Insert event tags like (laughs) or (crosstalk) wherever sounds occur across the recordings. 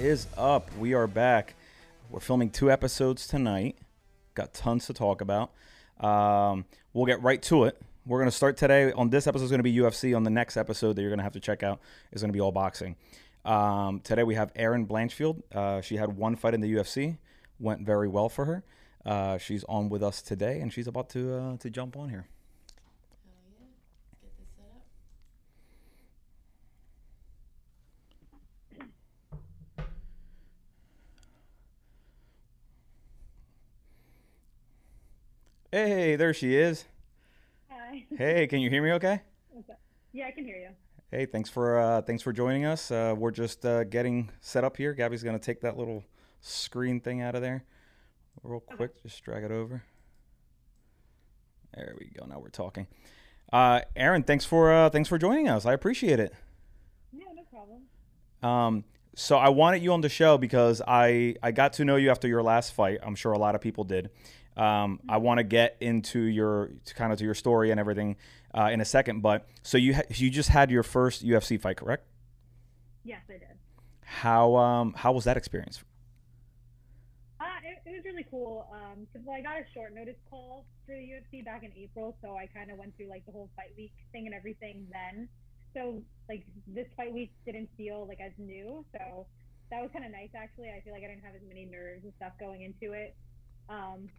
is up? We are back. We're filming two episodes tonight. Got tons to talk about. Um, we'll get right to it. We're going to start today. On this episode is going to be UFC. On the next episode that you're going to have to check out is going to be all boxing. Um, today we have Erin Blanchfield. Uh, she had one fight in the UFC. Went very well for her. Uh, she's on with us today, and she's about to uh, to jump on here. Hell yeah. Get this set up. Hey, there she is. Hi. Hey, can you hear me? Okay. Up? Yeah, I can hear you. Hey, thanks for uh, thanks for joining us. Uh, we're just uh, getting set up here. Gabby's gonna take that little screen thing out of there, real quick. Just drag it over. There we go. Now we're talking. Uh, Erin, thanks for uh, thanks for joining us. I appreciate it. Yeah, no problem. Um, so I wanted you on the show because I I got to know you after your last fight. I'm sure a lot of people did. Um, I want to get into your to kind of to your story and everything uh, in a second. But so you ha- you just had your first UFC fight, correct? Yes, I did. How um how was that experience? Uh, it, it was really cool. Um, cause well, I got a short notice call for the UFC back in April, so I kind of went through like the whole fight week thing and everything then. So like this fight week didn't feel like as new, so that was kind of nice actually. I feel like I didn't have as many nerves and stuff going into it. Um,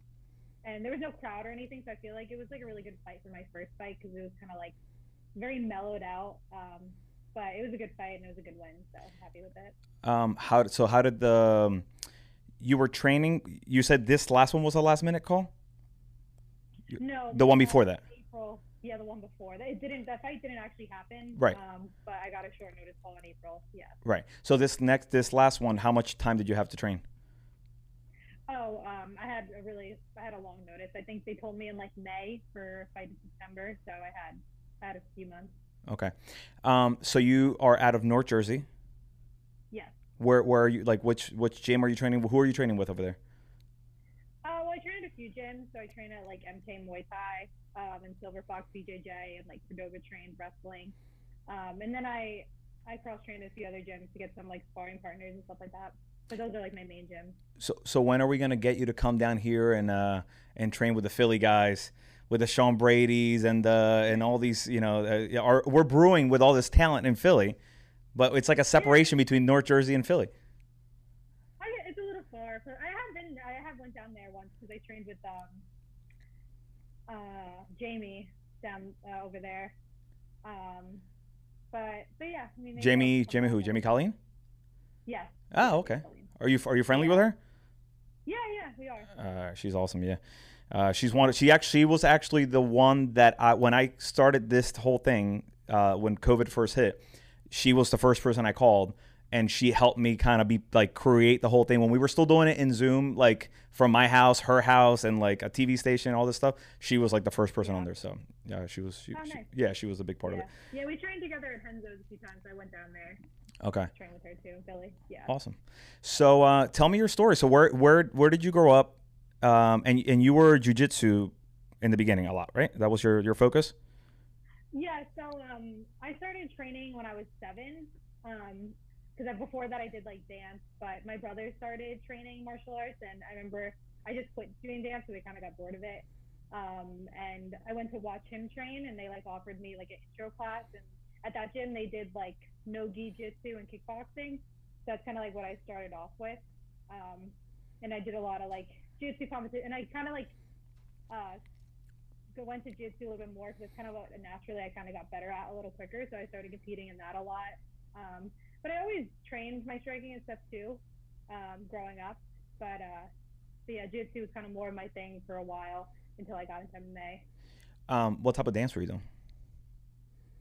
and there was no crowd or anything, so I feel like it was like a really good fight for my first fight because it was kind of like very mellowed out. Um, but it was a good fight and it was a good win, so happy with it. Um, how so? How did the um, you were training? You said this last one was a last minute call. No, The one before that. April. Yeah, the one before. that. It didn't. That fight didn't actually happen. Right. Um, but I got a short notice call in April. Yeah. Right. So this next this last one, how much time did you have to train? Oh, um, I had a really, I had a long notice. I think they told me in like May for fight in September, so I had, I had a few months. Okay. Um, so you are out of North Jersey. Yes. Where where are you? Like which which gym are you training? Who are you training with over there? Uh, well, I train at a few gyms. So I train at like MK Muay Thai, um, and Silver Fox BJJ, and like Cordova trained wrestling. Um, and then I, I cross train a few other gyms to get some like sparring partners and stuff like that. But those are like my main gyms. So so when are we gonna get you to come down here and uh and train with the Philly guys, with the Sean Brady's and uh and all these you know uh, are we're brewing with all this talent in Philly, but it's like a separation between North Jersey and Philly. I, it's a little far. I have been. I have went down there once because I trained with um, uh, Jamie down uh, over there. Um, but but yeah, I mean. Jamie Jamie who? Jamie Colleen? Yes. Oh okay. Are you are you friendly with her? Yeah, yeah, we are. Uh, she's awesome. Yeah, uh, she's one. She actually she was actually the one that I when I started this whole thing uh, when COVID first hit. She was the first person I called, and she helped me kind of be like create the whole thing when we were still doing it in Zoom, like from my house, her house, and like a TV station, all this stuff. She was like the first person on there. So yeah, she was. She, Oh, she- yeah, she was a big part Yeah. of it. yeah, we trained together at Renzo's a few times. I went down there, Okay. trained with her too, Billy. Yeah. Awesome. So uh, tell me your story. So where where where did you grow up? Um, and and you were jujitsu in the beginning a lot, right? That was your your focus. Yeah, so um, I started training when I was seven. Um, because before that I did like dance, but my brother started training martial arts, and I remember I just quit doing dance because I kind of got bored of it. Um, and I went to watch him train, and they like offered me like an intro class, and at that gym they did like no gi jitsu and kickboxing. So that's kind of like what I started off with. Um, and I did a lot of like jiu-jitsu competition, and I kind of like uh, went to jiu-jitsu a little bit more because it's kind of what naturally I kind of got better at a little quicker. So I started competing in that a lot. Um, but I always trained my striking and stuff too, um, growing up. But uh, so yeah, jiu-jitsu was kind of more of my thing for a while until I got into MMA. Um, what type of dance were you doing?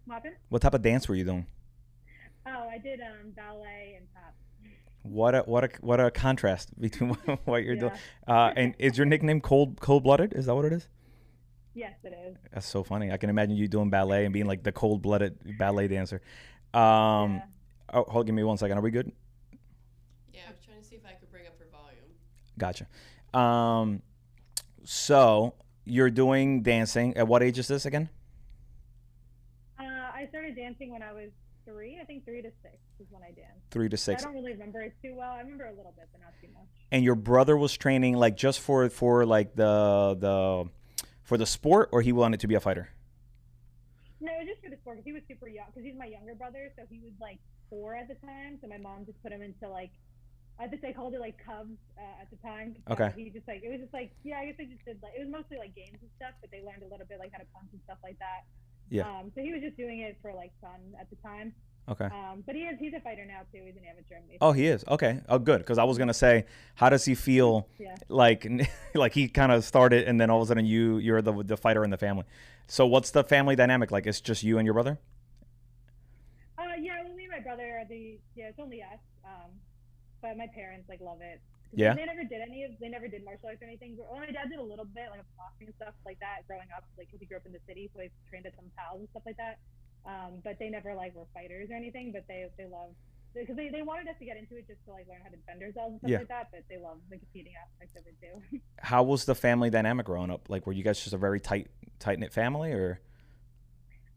What happened? What type of dance were you doing? Oh, I did um, ballet and tap. What a what a what a contrast (laughs) between (laughs) what you're doing. Uh, and is your nickname cold cold blooded? Is that what it is? Yes, it is. That's so funny. I can imagine you doing ballet and being like the cold blooded ballet dancer. Um, yeah. oh, hold, give me one second. Are we good? Yeah, I was trying to see if I could bring up her volume. Gotcha. Um, so you're doing dancing. At what age is this again? I started dancing when I was three. I think three to six is when I danced. Three to six. I don't really remember it too well. I remember a little bit, but not too much. And your brother was training like just for for like the the for the sport, or he wanted to be a fighter. No, just for the sport because he was super young. Because he's my younger brother, so he was like four at the time. So my mom just put him into like, I think they called it like Cubs uh, at the time. Okay. He just like it was just like yeah, I guess they just did like it was mostly like games and stuff, but they learned a little bit like how to punch and stuff like that. Yeah. Um, so he was just doing it for like fun at the time. Okay. Um, but he is he's a fighter now too. He's an amateur. MMA Oh, he is. Okay. Oh, good. Because I was gonna say, how does he feel? Yeah. Like, (laughs) like he kind of started, and then all of a sudden you you're the the fighter in the family. So what's the family dynamic like? It's just you and your brother. Uh, yeah, well, me and my brother are the yeah, it's only us. Um, but my parents like love it. Yeah. They never did any of they never did martial arts or anything. Well, my dad did a little bit like boxing and stuff like that growing up, like because he grew up in the city, so he trained at some pals and stuff like that. Um, but they never like were fighters or anything. But they they love because they, they wanted us to get into it just to like learn how to defend ourselves and stuff Yeah. like that. But they love the competing aspect of it too. (laughs) How was the family dynamic growing up? Like, were you guys just a very tight tight knit family, or?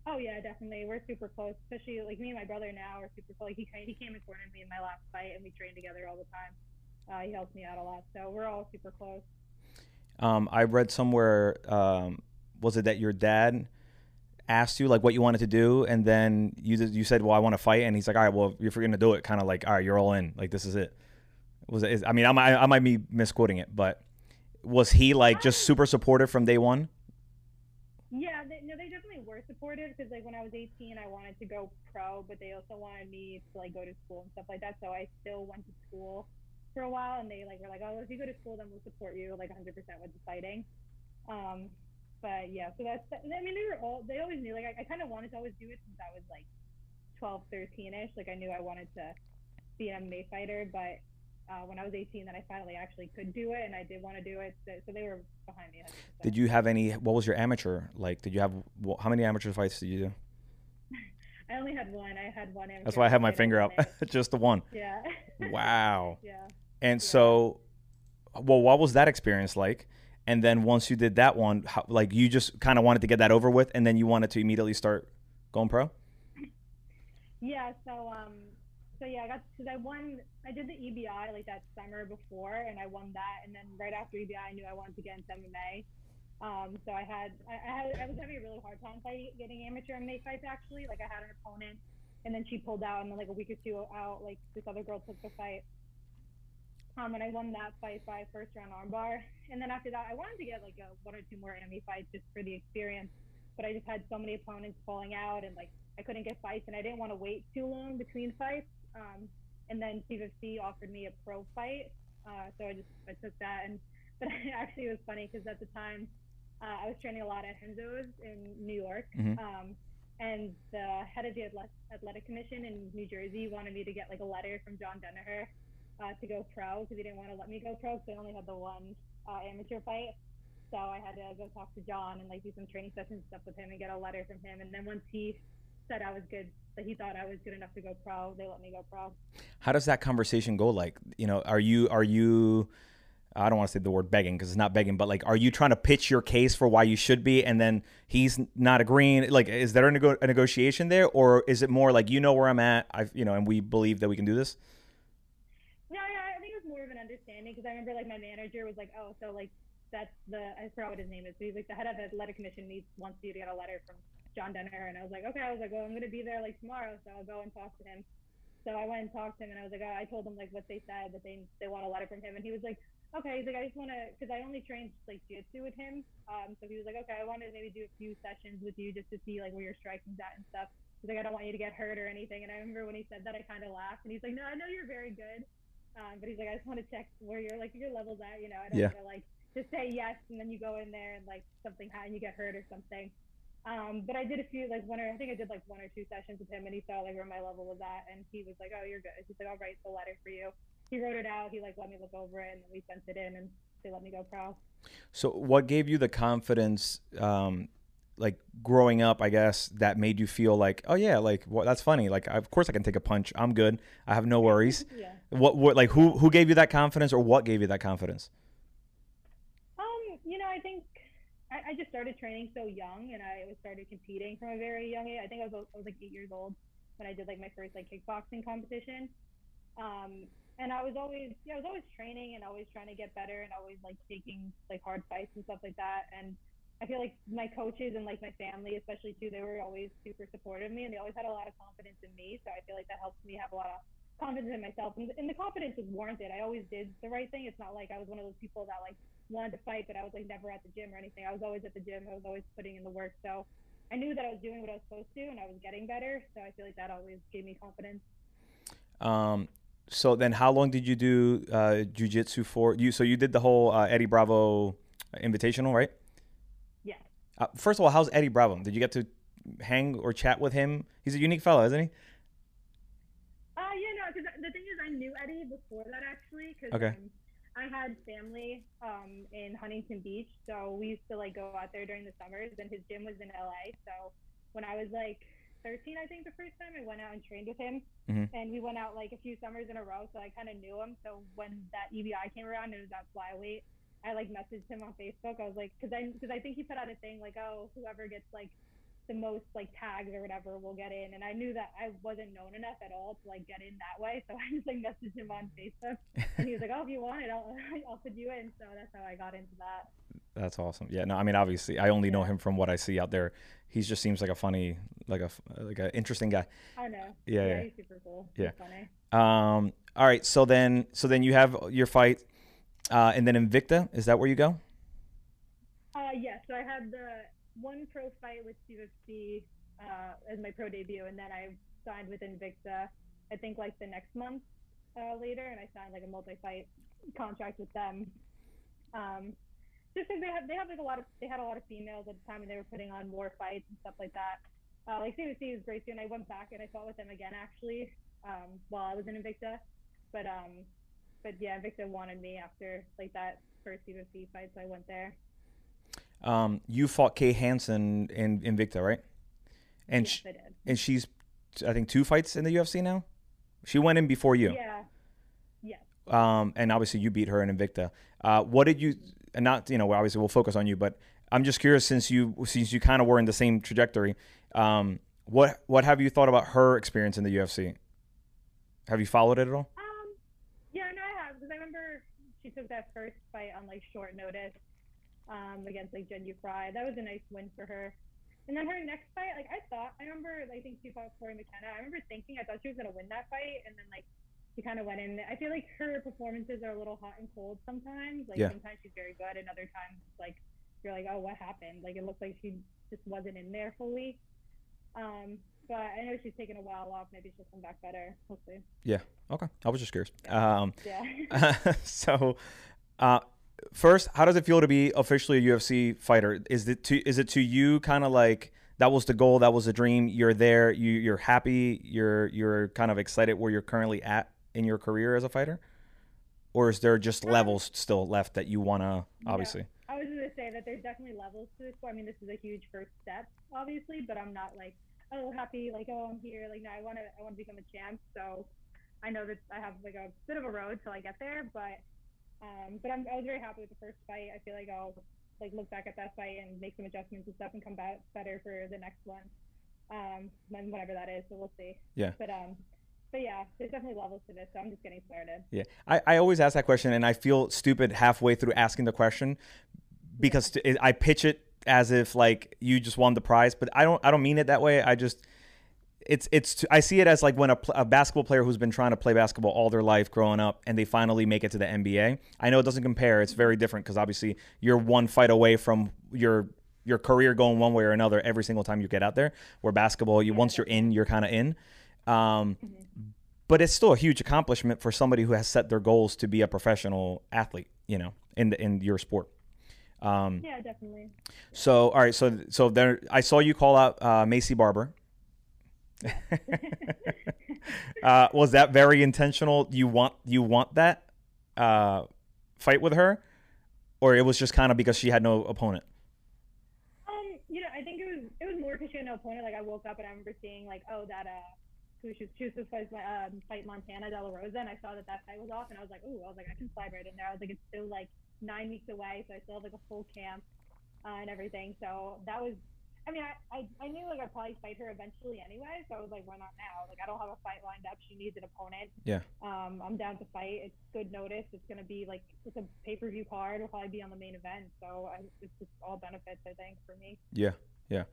Oh yeah, definitely. We're super close, especially like me and my brother now are super close. Like he he came and cornered me in my last fight, and we trained together all the time. Uh, he helps me out a lot, so we're all super close. Um, I read somewhere, um, was it that your dad asked you like what you wanted to do, and then you you said, "Well, I want to fight," and he's like, "All right, well, if you're gonna do it, kind of like, all right, you're all in, like this is it." Was it? Is, I mean, I might I might be misquoting it, but was he like just super supportive from day one? Yeah, they, no, they definitely were supportive because like when I was 18, I wanted to go pro, but they also wanted me to like go to school and stuff like that. So I still went to school for a while, and they like were like, "Oh, if you go to school, then we'll support you like 100% with the fighting." Um, but yeah, so that's. I mean, they were all. They always knew. Like I, I kind of wanted to always do it since I was like 12, 13 ish. Like I knew I wanted to be an MMA fighter, but. Uh, when I was 18, then I finally actually could do it, and I did want to do it. So, so they were behind me. 100%. Did you have any? What was your amateur like? Did you have wh- how many amateur fights did you do? (laughs) I only had one. I had one. That's why I have my finger up, (laughs) just the one. Yeah. (laughs) Wow. yeah. And so, well, what was that experience like? And then once you did that one, how, like you just kind of wanted to get that over with, and then you wanted to immediately start going pro. Yeah. So um, so yeah, I got because I won. I did the EBI like that summer before, and I won that. And then right after EBI, I knew I wanted to get into MMA. Um, so I had I, I had I was having a really hard time fighting, getting amateur MMA fights actually. Like I had an opponent, and then she pulled out, and then like a week or two out, like this other girl took the fight. Um, and I won that fight by first round armbar. And then after that, I wanted to get like a, one or two more enemy fights just for the experience. But I just had so many opponents falling out, and like I couldn't get fights, and I didn't want to wait too long between fights. Um, and then C50 offered me a pro fight, uh, so I just I took that. And but (laughs) actually, it was funny because at the time uh, I was training a lot at Renzo's in New York, Mhm. um, and the head of the athletic commission in New Jersey wanted me to get like a letter from John Danaher uh, to go pro because he didn't want to let me go pro because I only had the one uh, amateur fight. So I had to go talk to John and like do some training sessions and stuff with him and get a letter from him. And then once he said I was good, that he thought I was good enough to go pro, they let me go pro. How does that conversation go? Like, you know, are you are you? I don't want to say the word begging because it's not begging, but like, are you trying to pitch your case for why you should be, and then he's not agreeing? Like, is there a, nego- a negotiation there, or is it more like you know where I'm at, I've you know, and we believe that we can do this? Because I remember like my manager was like, oh, so like that's the I forgot what his name is. But he's like the head of the athletic commission needs wants you to get a letter from John Danaher, and I was like, okay. I was like, well, I'm gonna be there like tomorrow, so I'll go and talk to him. So I went and talked to him, and I was like, oh, I told him like what they said that they they want a letter from him, and he was like, okay. He's like, I just want to because I only trained like jiu-jitsu with him. Um, so he was like, okay, I want to maybe do a few sessions with you just to see like where your striking's at and stuff. He's like, I don't want you to get hurt or anything. And I remember when he said that, I kind of laughed, and he's like, no, I know you're very good. Um, but he's like, I just want to check where your like your levels at. You know, I don't Yeah. want to like just say yes and then you go in there and like something ha- and you get hurt or something. Um, but I did a few like one or I think I did like one or two sessions with him and he saw like where my level was at and he was like, oh, you're good. He's like, I'll write the letter for you. He wrote it out. He like let me look over it and then we sent it in and they let me go pro. So, what gave you the confidence, um, like growing up, I guess, that made you feel like, oh yeah, like well, that's funny. Like, of course I can take a punch. I'm good. I have no (laughs) worries. Yeah. What, what, like, who, who gave you that confidence, or what gave you that confidence? Um, you know, I think I, I just started training so young, and I started competing from a very young age. I think I was, I was like eight years old, when I did like my first like kickboxing competition. Um, and I was always, yeah, I was always training and always trying to get better and always like taking like hard fights and stuff like that. And I feel like my coaches and like my family, especially too, they were always super supportive of me and they always had a lot of confidence in me. So I feel like that helps me have a lot of confidence in myself. And, and the confidence was warranted. I always did the right thing. It's not like I was one of those people that like wanted to fight, but I was like never at the gym or anything. I was always at the gym. I was always putting in the work. So I knew that I was doing what I was supposed to and I was getting better. So I feel like that always gave me confidence. Um, so then, how long did you do uh, jujitsu for? You so you did the whole uh, Eddie Bravo Invitational, right? Yeah. Uh, first of all, how's Eddie Bravo? Did you get to hang or chat with him? He's a unique fellow, isn't he? Uh, yeah, no, because the thing is, I knew Eddie before that actually, because Okay. um, I had family um, in Huntington Beach, so we used to like go out there during the summers, and his gym was in LA. So when I was like 13, I think the first time I went out and trained with him, Mhm. and we went out like a few summers in a row, so I kind of knew him. So when that EBI came around and it was at flyweight, I like messaged him on Facebook. I was like, because I because I think he put out a thing like, oh, whoever gets like the most like tags or whatever will get in. And I knew that I wasn't known enough at all to like get in that way. So (laughs) I just like messaged him on Facebook and he was like, Oh, if you want it, I'll (laughs) I'll put you in. So that's how I got into that. That's awesome. Yeah, no, I mean, obviously, I only know him from what I see out there. He just seems like a funny, like a like an interesting guy. I know. Yeah, yeah. he's super cool. Yeah. Funny. Um, all right, so then, so then you have your fight, uh, and then Invicta. Is that where you go? Uh yeah, so I had the one pro fight with UFC uh as my pro debut and then I signed with Invicta I think like the next month uh, later and I signed like a multi fight contract with them. Um just because they have they have like a lot of they had a lot of females at the time and they were putting on more fights and stuff like that. Uh, like CVC is great too, and I went back and I fought with them again actually um, while I was in Invicta, but um, but yeah, Invicta wanted me after like that first UFC fight, so I went there. Um, you fought Kay Hansen in Invicta, right? And yes, sh- I did. and she's, I think, two fights in the UFC now. She went in before you. Yeah. Yes. Um, and obviously you beat her in Invicta. Uh, what did you? And not you know, obviously we'll focus on you, but I'm just curious since you since you kind of were in the same trajectory. Um, what what have you thought about her experience in the UFC? Have you followed it at all? Um, yeah, no, I have because I remember she took that first fight on like short notice um, against like Jen Fry. That was a nice win for her. And then her next fight, like I thought, I remember, I think she fought Cory McKenna. I remember thinking I thought she was gonna win that fight, and then like she kind of went in. I feel like her performances are a little hot and cold sometimes. Like Yeah. sometimes she's very good, and other times like you're like, oh, what happened? Like it looked like she just wasn't in there fully. Um, but I know she's taken a while off. Maybe she'll come back better. We'll see. Okay, I was just curious. Um, Yeah. (laughs) so, uh, first, how does it feel to be officially a UFC fighter? Is it to is it to you kind of like that was the goal, that was the dream? You're there, you you're happy, you're you're kind of excited where you're currently at in your career as a fighter, or is there just Um, levels still left that you want to Yeah. obviously? I was gonna say that there's definitely levels to this. I mean, this is a huge first step, obviously, but I'm not like, oh, happy, like, oh, I'm here. Like, no, I want to, I want to become a champ. So, I know that I have like a bit of a road till I get there, but, um, but I'm, I was very happy with the first fight. I feel like I'll like look back at that fight and make some adjustments and stuff and come back better for the next one, um, when whenever that is. So we'll see. Yeah. But um, but yeah, there's definitely levels to this. So I'm just getting started. Yeah, I, I always ask that question, and I feel stupid halfway through asking the question because it- I pitch it as if like you just won the prize, but I don't I don't mean it that way. I just it's it's I see it as like when a, a basketball player who's been trying to play basketball all their life growing up and they finally make it to the NBA. I know it doesn't compare; it's very different because obviously you're one fight away from your your career going one way or another every single time you get out there. Where basketball, you once you're in, you're kind of in. Um, but it's still a huge accomplishment for somebody who has set their goals to be a professional athlete, you know, in the, in your sport. Um, Yeah, definitely. so all right, so so there, I saw you call out uh, Maycee Barber. (laughs) uh, was that very intentional? You want you want that uh, fight with her, or it was just kind of because she had no opponent? Um, you know, I think it was it was more because she had no opponent. Like I woke up and I remember seeing like, oh, that uh, who she, was supposed to fight, um, fight Montana De La Rosa, and I saw that that fight was off, and I was like, ooh, I was like, I can slide right in there. I was like, it's still like nine weeks away, so I still have like a full camp uh, and everything. So that was I mean, I, I, I knew like I'd probably fight her eventually anyway, so I was like, why not now? Like I don't have a fight lined up. She needs an opponent. Yeah. Um, I'm down to fight. It's good notice. It's gonna be like it's a pay per view card. It'll probably be on the main event. So I, it's just all benefits, I think, for me. Yeah, yeah.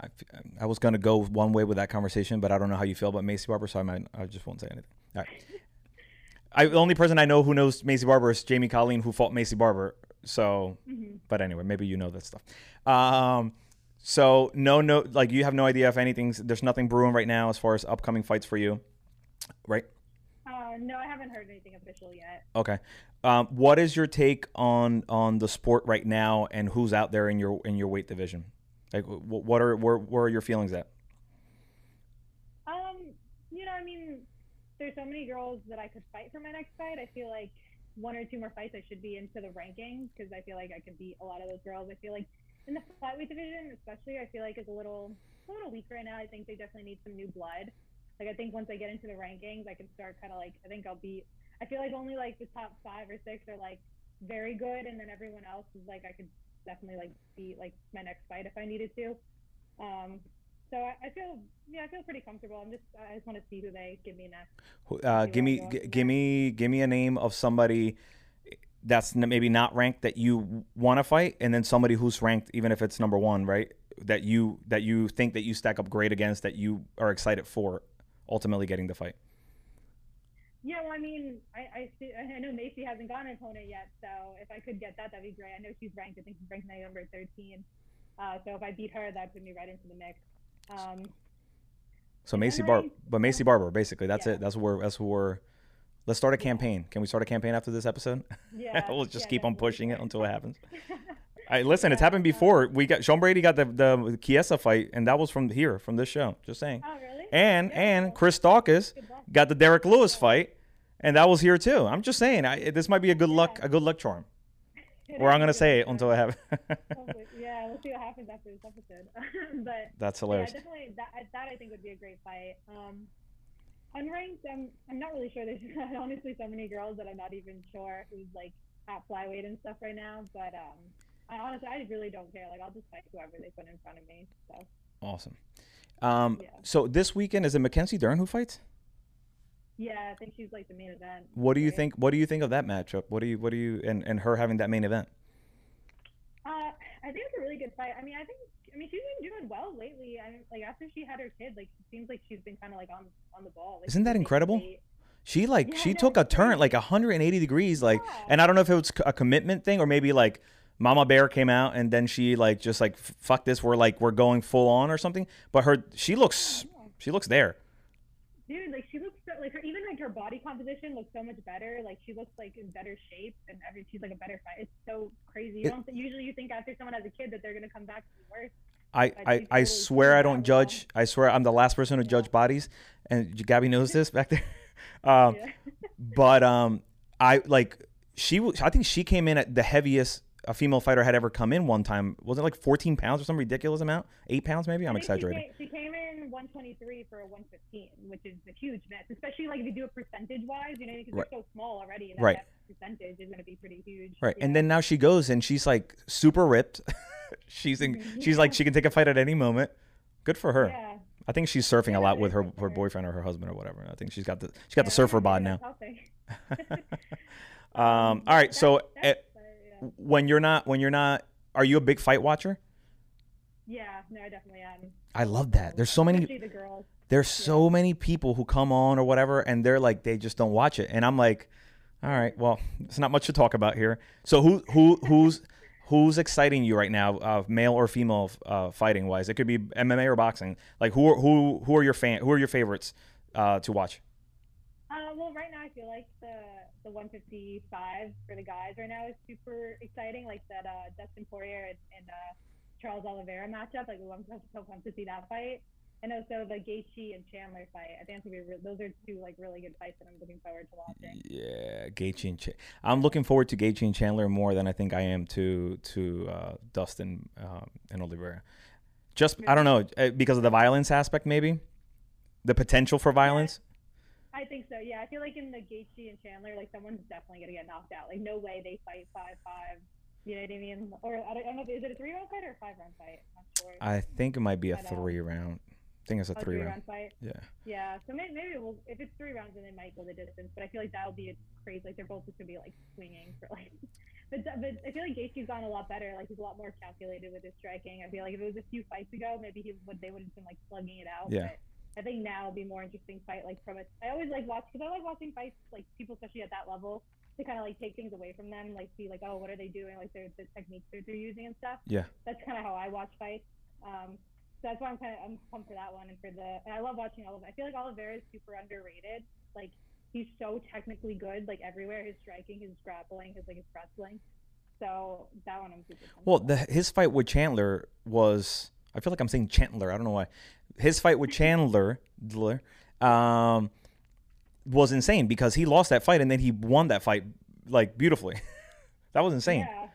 I, I was gonna go one way with that conversation, but I don't know how you feel about Maycee Barber, so I might I just won't say anything. All right. (laughs) I the only person I know who knows Maycee Barber is Jamie Colleen, who fought Maycee Barber. So, Mm-hmm. but anyway, maybe you know that stuff. Um, so no, no, like you have no idea if anything's there's nothing brewing right now as far as upcoming fights for you, right? Uh, no, I haven't heard anything official yet. Okay. Um, what is your take on on the sport right now and who's out there in your in your weight division? Like, what are where where are your feelings at? Um, you know, I mean, there's so many girls that I could fight for my next fight. I feel like one or two more fights I should be into the rankings because I feel like I could beat a lot of those girls. I feel like in the flyweight division, especially, I feel like is a little a little weak right now. I think they definitely need some new blood. Like I think once I get into the rankings, I can start kind of like I think I'll beat. I feel like only like the top five or six are like very good, and then everyone else is like I could definitely like beat like my next fight if I needed to. Um, so I, I feel yeah, I feel pretty comfortable. I'm just I just want to see who they give me next. Uh, give me g- give me give me a name of somebody that's maybe not ranked that you want to fight, and then somebody who's ranked, even if it's number one, right? That you that you think that you stack up great against, that you are excited for, ultimately getting the fight. Yeah, well, I mean, I I, see, I know Maycee hasn't gotten an opponent yet, so if I could get that, that'd be great. I know she's ranked. I think she's ranked number 13. Uh, so if I beat her, that put me right into the mix. Um, So Maycee I'm Bar, but Maycee Barber, basically, that's Yeah. it. That's where that's where. Let's start a campaign. Can we start a campaign after this episode? yeah, (laughs) we'll just yeah, keep on pushing it until it happens. (laughs) I listen. It's happened before. We got Sean Brady got the the Chiesa fight, and that was from here, from this show. Just saying. Oh, really? And Yeah, and Chris Daukaus got the Derrick Lewis fight, and that was here too. I'm just saying. I, this might be a good luck a good luck charm. (laughs) Or I'm gonna say it until I have. yeah, we'll see what happens after this episode. but That's yeah, hilarious. definitely that that I think would be a great fight. Um, unranked, I'm I'm not really sure. There's (laughs) honestly so many girls that I'm not even sure who's like at flyweight and stuff right now. But um, I honestly I really don't care. Like I'll just fight whoever they put in front of me. So Awesome. Um, Yeah. so this weekend is it Mackenzie Dern who fights? yeah, I think she's like the main event. What do you right? think? What do you think of that matchup? What do you what do you and and her having that main event? Uh, I think it's a really good fight. I mean, I think I mean she's been doing well lately. I mean, like after she had her kid, like it seems like she's been kind of like on on the ball. Like, Isn't that incredible? She like Yeah, she no, took a turn like 180 degrees like Yeah. and I don't know if it was a commitment thing or maybe like Mama Bear came out and then she like just like fuck this we're like we're going full on or something but her she looks Yeah. she looks there. Dude, like she looks like her even like her body composition looks so much better. Like she looks like in better shape and every she's like a better fight. It's so crazy. You don't usually you think after someone has a kid that they're gonna come back to be worse. I, Like, I, I swear I don't well. judge. I swear I'm the last person to judge bodies, and Gabby knows this back there. (laughs) Um, yeah. (laughs) but um, I like she. I think she came in at the heaviest a female fighter had ever come in one time. Was it like 14 pounds or some ridiculous amount? Eight pounds maybe. I'm think she exaggerating. came- She came, in 123 for a 115, which is a huge miss, especially like if you do it percentage wise. You know, because Right. they're so small already. And that Right. percentage is gonna be pretty huge. Right, and Yeah. then now she goes and she's like super ripped. (laughs) she's in, Mhm. she's like she can take a fight at any moment. Good for her. Yeah. I think she's surfing Yeah, a lot with her her boyfriend or her husband or whatever. I think she's got the she got the surfer bod now. that's. (laughs) Um, (laughs) all right, so that's- eh, yeah. When you're not when you're not are you a big fight watcher? Yeah, no, I definitely am. I love that. There's so many the girls. there's so many people who come on or whatever and they're like they just don't watch it and I'm like all right, well, it's not much to talk about here. So who who (laughs) who's who's exciting you right now, uh, male or female uh, fighting wise? It could be MMA or boxing. Like who are, who who are your fan who are your favorites uh, to watch? Uh, well, right now I feel like the the 155 for the guys right now is super exciting. Like that uh, Dustin Poirier and, and uh, Charles Oliveira matchup. Like I'm so, pumped to see that fight. And also the Gaethje and Chandler fight. I think be re- those are two like really good fights that I'm looking forward to watching. Yeah, Gaethje and Ch- I'm looking forward to Gaethje and Chandler more than I think I am to to uh, Dustin um, and Oliveira. Just I don't know uh, because of the violence aspect, maybe the potential for violence. I think so. Yeah, I feel like in the Gaethje and Chandler, like someone's definitely gonna get knocked out. Like no way they fight five five You know what I mean? Or I don't, I don't know. If, is it a three round fight or a five round fight? I'm not sure. I think it might be a three round. I think it's a A three three round. round fight. Yeah. Yeah. So maybe, maybe we'll, if it's three rounds, then they might go the distance. But I feel like that'll be a crazy. Like they're both just gonna be like swinging for like. (laughs) But, but I feel like Gaethje's gone a lot better. Like he's a lot more calculated with his striking. I feel like if it was a few fights ago, maybe he would they would have been like slugging it out. Yeah. But I think now it'll be more interesting fight like from it. I always like watch because I like watching fights like people especially at that level to kind of like take things away from them, like see like oh what are they doing, like their the techniques that they're using and stuff. Yeah. That's kind of how I watch fights. Um, so that's why I'm kind of I'm pumped for that one and for the and I love watching Oliver. I feel like Oliveira is super underrated. Like he's so technically good, like everywhere. His striking, his grappling, his like his wrestling. So that one I'm super. Well, the, his fight with Chandler was. I feel like I'm saying Chandler. I don't know why. His fight with Chandler um, was insane because he lost that fight and then he won that fight like beautifully. (laughs) that was insane. Yeah.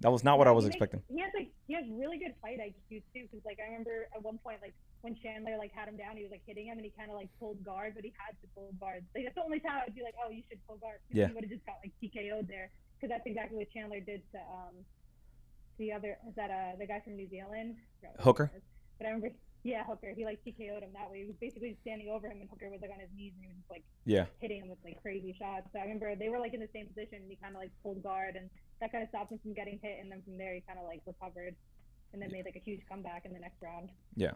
That was not what I was he makes- expecting. He has like he has really good fight IQ too. Because like I remember at one point like when Chandler like had him down, he was like hitting him and he kind of like pulled guard, but he had to pull guard. Like that's the only time I'd be like, oh, you should pull guard. Yeah. He would have just got like TKO'd there because that's exactly what Chandler did to um the other is that uh the guy from New Zealand I forgot what his Hooker? But I remember yeah Hooker he like TKO'd him that way. He was basically standing over him and Hooker was like on his knees and he was just like Yeah. hitting him with like crazy shots. So I remember they were like in the same position and he kind of like pulled guard and that kind of stopped him from getting hit. And then from there he kind of like recovered and then made like a huge comeback in the next round. Yeah.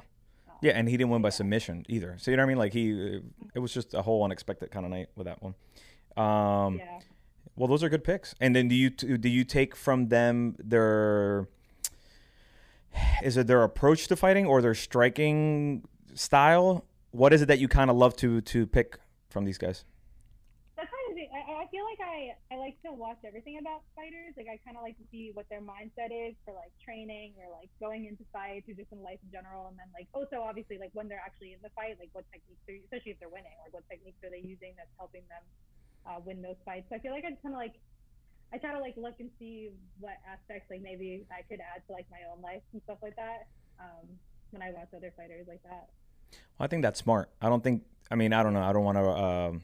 Um, Yeah, and he didn't win by Yeah. submission either. So you know what I mean? Like he, it was just a whole unexpected kind of night with that one. Um, yeah. Well, those are good picks. And then do you do you take from them their is it their approach to fighting or their striking style? What is it that you kind of love to to pick from these guys? That's kind of. I, I feel like I, I like to watch everything about fighters. Like I kind of like to see what their mindset is for like training or like going into fights or just in life in general. And then like also obviously like when they're actually in the fight, like what techniques, are, especially if they're winning, like what techniques are they using that's helping them uh, win those fights. So I feel like I kind of like I try to like look and see what aspects like maybe I could add to like my own life and stuff like that. Um, when I watch other fighters like that. Well, I think that's smart. I don't think. I mean, I don't know. I don't want to um,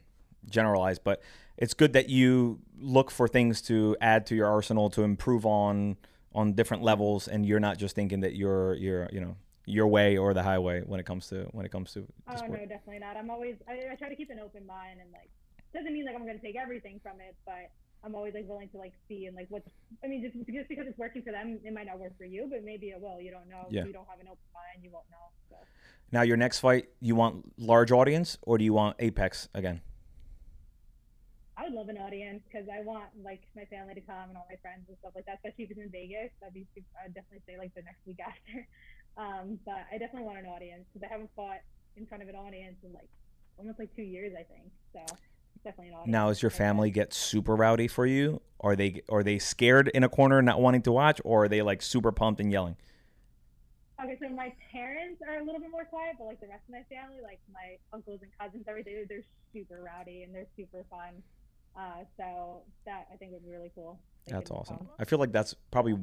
generalize, but it's good that you look for things to add to your arsenal to improve on on different levels, and you're not just thinking that you're you're you know your way or the highway when it comes to when it comes to Oh sport. no, definitely not. I'm always I, I try to keep an open mind and like doesn't mean like I'm gonna take everything from it, but I'm always like willing to like see and like what's I mean just just because it's working for them, it might not work for you, but maybe it will. You don't know. Yeah. If you don't have an open mind, you won't know. So Now, your next fight, you want large audience or do you want Apex again? I would love an audience because I want like my family to come and all my friends and stuff like that. Especially if it's in Vegas, that'd be I'd definitely say like the next week (laughs) after. Um, but I definitely want an audience because I haven't fought in front of an audience in like almost like two years, I think. So definitely audience. Now, is your family get super rowdy for you? Are they are they scared in a corner, not wanting to watch, or are they like super pumped and yelling? Okay, so my parents are a little bit more quiet, but like the rest of my family, like my uncles and cousins, everything, they're super rowdy and they're super fun. Uh, so that I think would be really cool. That's awesome. I feel like that's probably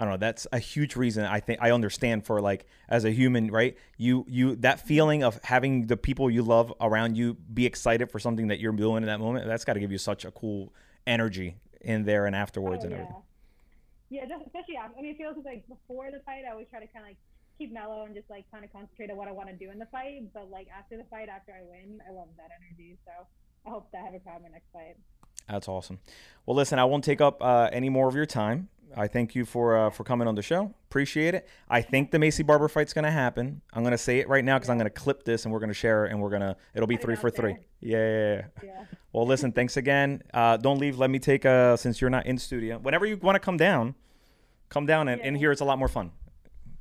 I don't know, that's a huge reason I think I understand for like as a human, right? You you that feeling of having the people you love around you be excited for something that you're doing in that moment, that's got to give you such a cool energy in there and afterwards Oh, and yeah. everything. Yeah, just, especially after, I mean, it feels like before the fight, I always try to kind of like keep mellow and just like kind of concentrate on what I want to do in the fight. But like after the fight, after I win, I love that energy. So I hope that I have a crowd in my next fight. That's awesome. Well, listen, I won't take up uh, any more of your time. I thank you for uh, for coming on the show. Appreciate it. I think the Maycee Barber fight's gonna happen. I'm gonna say it right now because I'm gonna clip this and we're gonna share it and we're gonna it'll be three for three. Yeah, yeah, yeah. Yeah. (laughs) Well, listen, thanks again. Uh, don't leave. Let me take uh since you're not in studio. Whenever you want to come down, come down and in here it's a lot more fun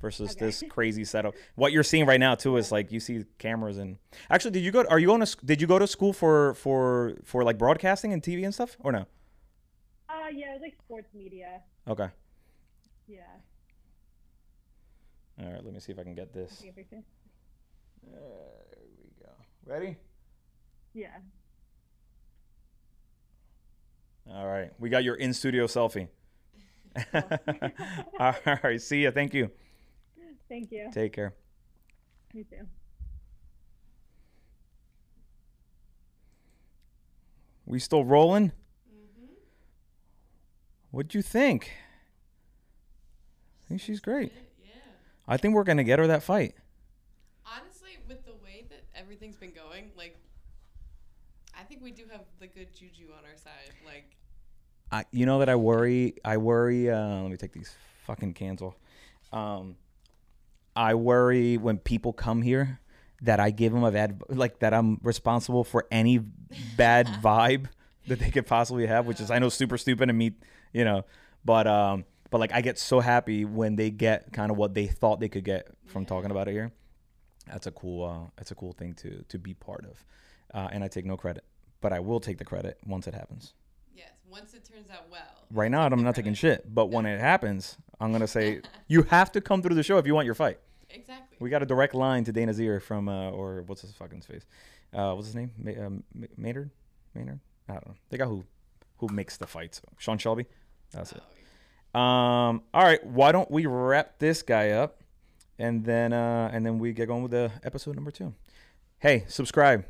versus Okay. this crazy setup. What you're seeing right now too is like you see cameras and actually did you go are you going to did you go to school for for for like broadcasting and TV and stuff or no? Uh, yeah, it like sports media. Okay. Yeah. All right, let me see if I can get this. Take a picture. There we go. Ready? Yeah. All right. We got your in studio selfie. (laughs) All right. See ya. Thank you. Thank you. Take care. You too. We still rolling? Mm-hmm. What'd you think? I think she's great. Yeah. I think we're gonna get her that fight. Honestly, with the way that everything's been going, like, I think we do have the good juju on our side. Like, I, you know that I worry. I worry. Uh, let me take these fucking cans off. Um, I worry when people come here that I give them a bad, like that I'm responsible for any bad (laughs) vibe that they could possibly have, which is I know super stupid and me, you know, but um, but like I get so happy when they get kind of what they thought they could get from talking about it here. That's a cool. Uh, that's a cool thing to to be part of, uh, and I take no credit, but I will take the credit once it happens. yes, once it turns out well. Right now, I'm not taking shit, but when it happens, I'm gonna say (laughs) you have to come through the show if you want your fight. Exactly. We got a direct line to Dana's ear from, uh, or what's his fucking face? Uh, what's his name? Ma- um, Maynard? Maynard? I don't know. The guy who who makes the fights. Sean Shelby. That's it. Oh, yeah. Um. All right. Why don't we wrap this guy up, and then uh, and then we get going with the episode number two. Hey, subscribe.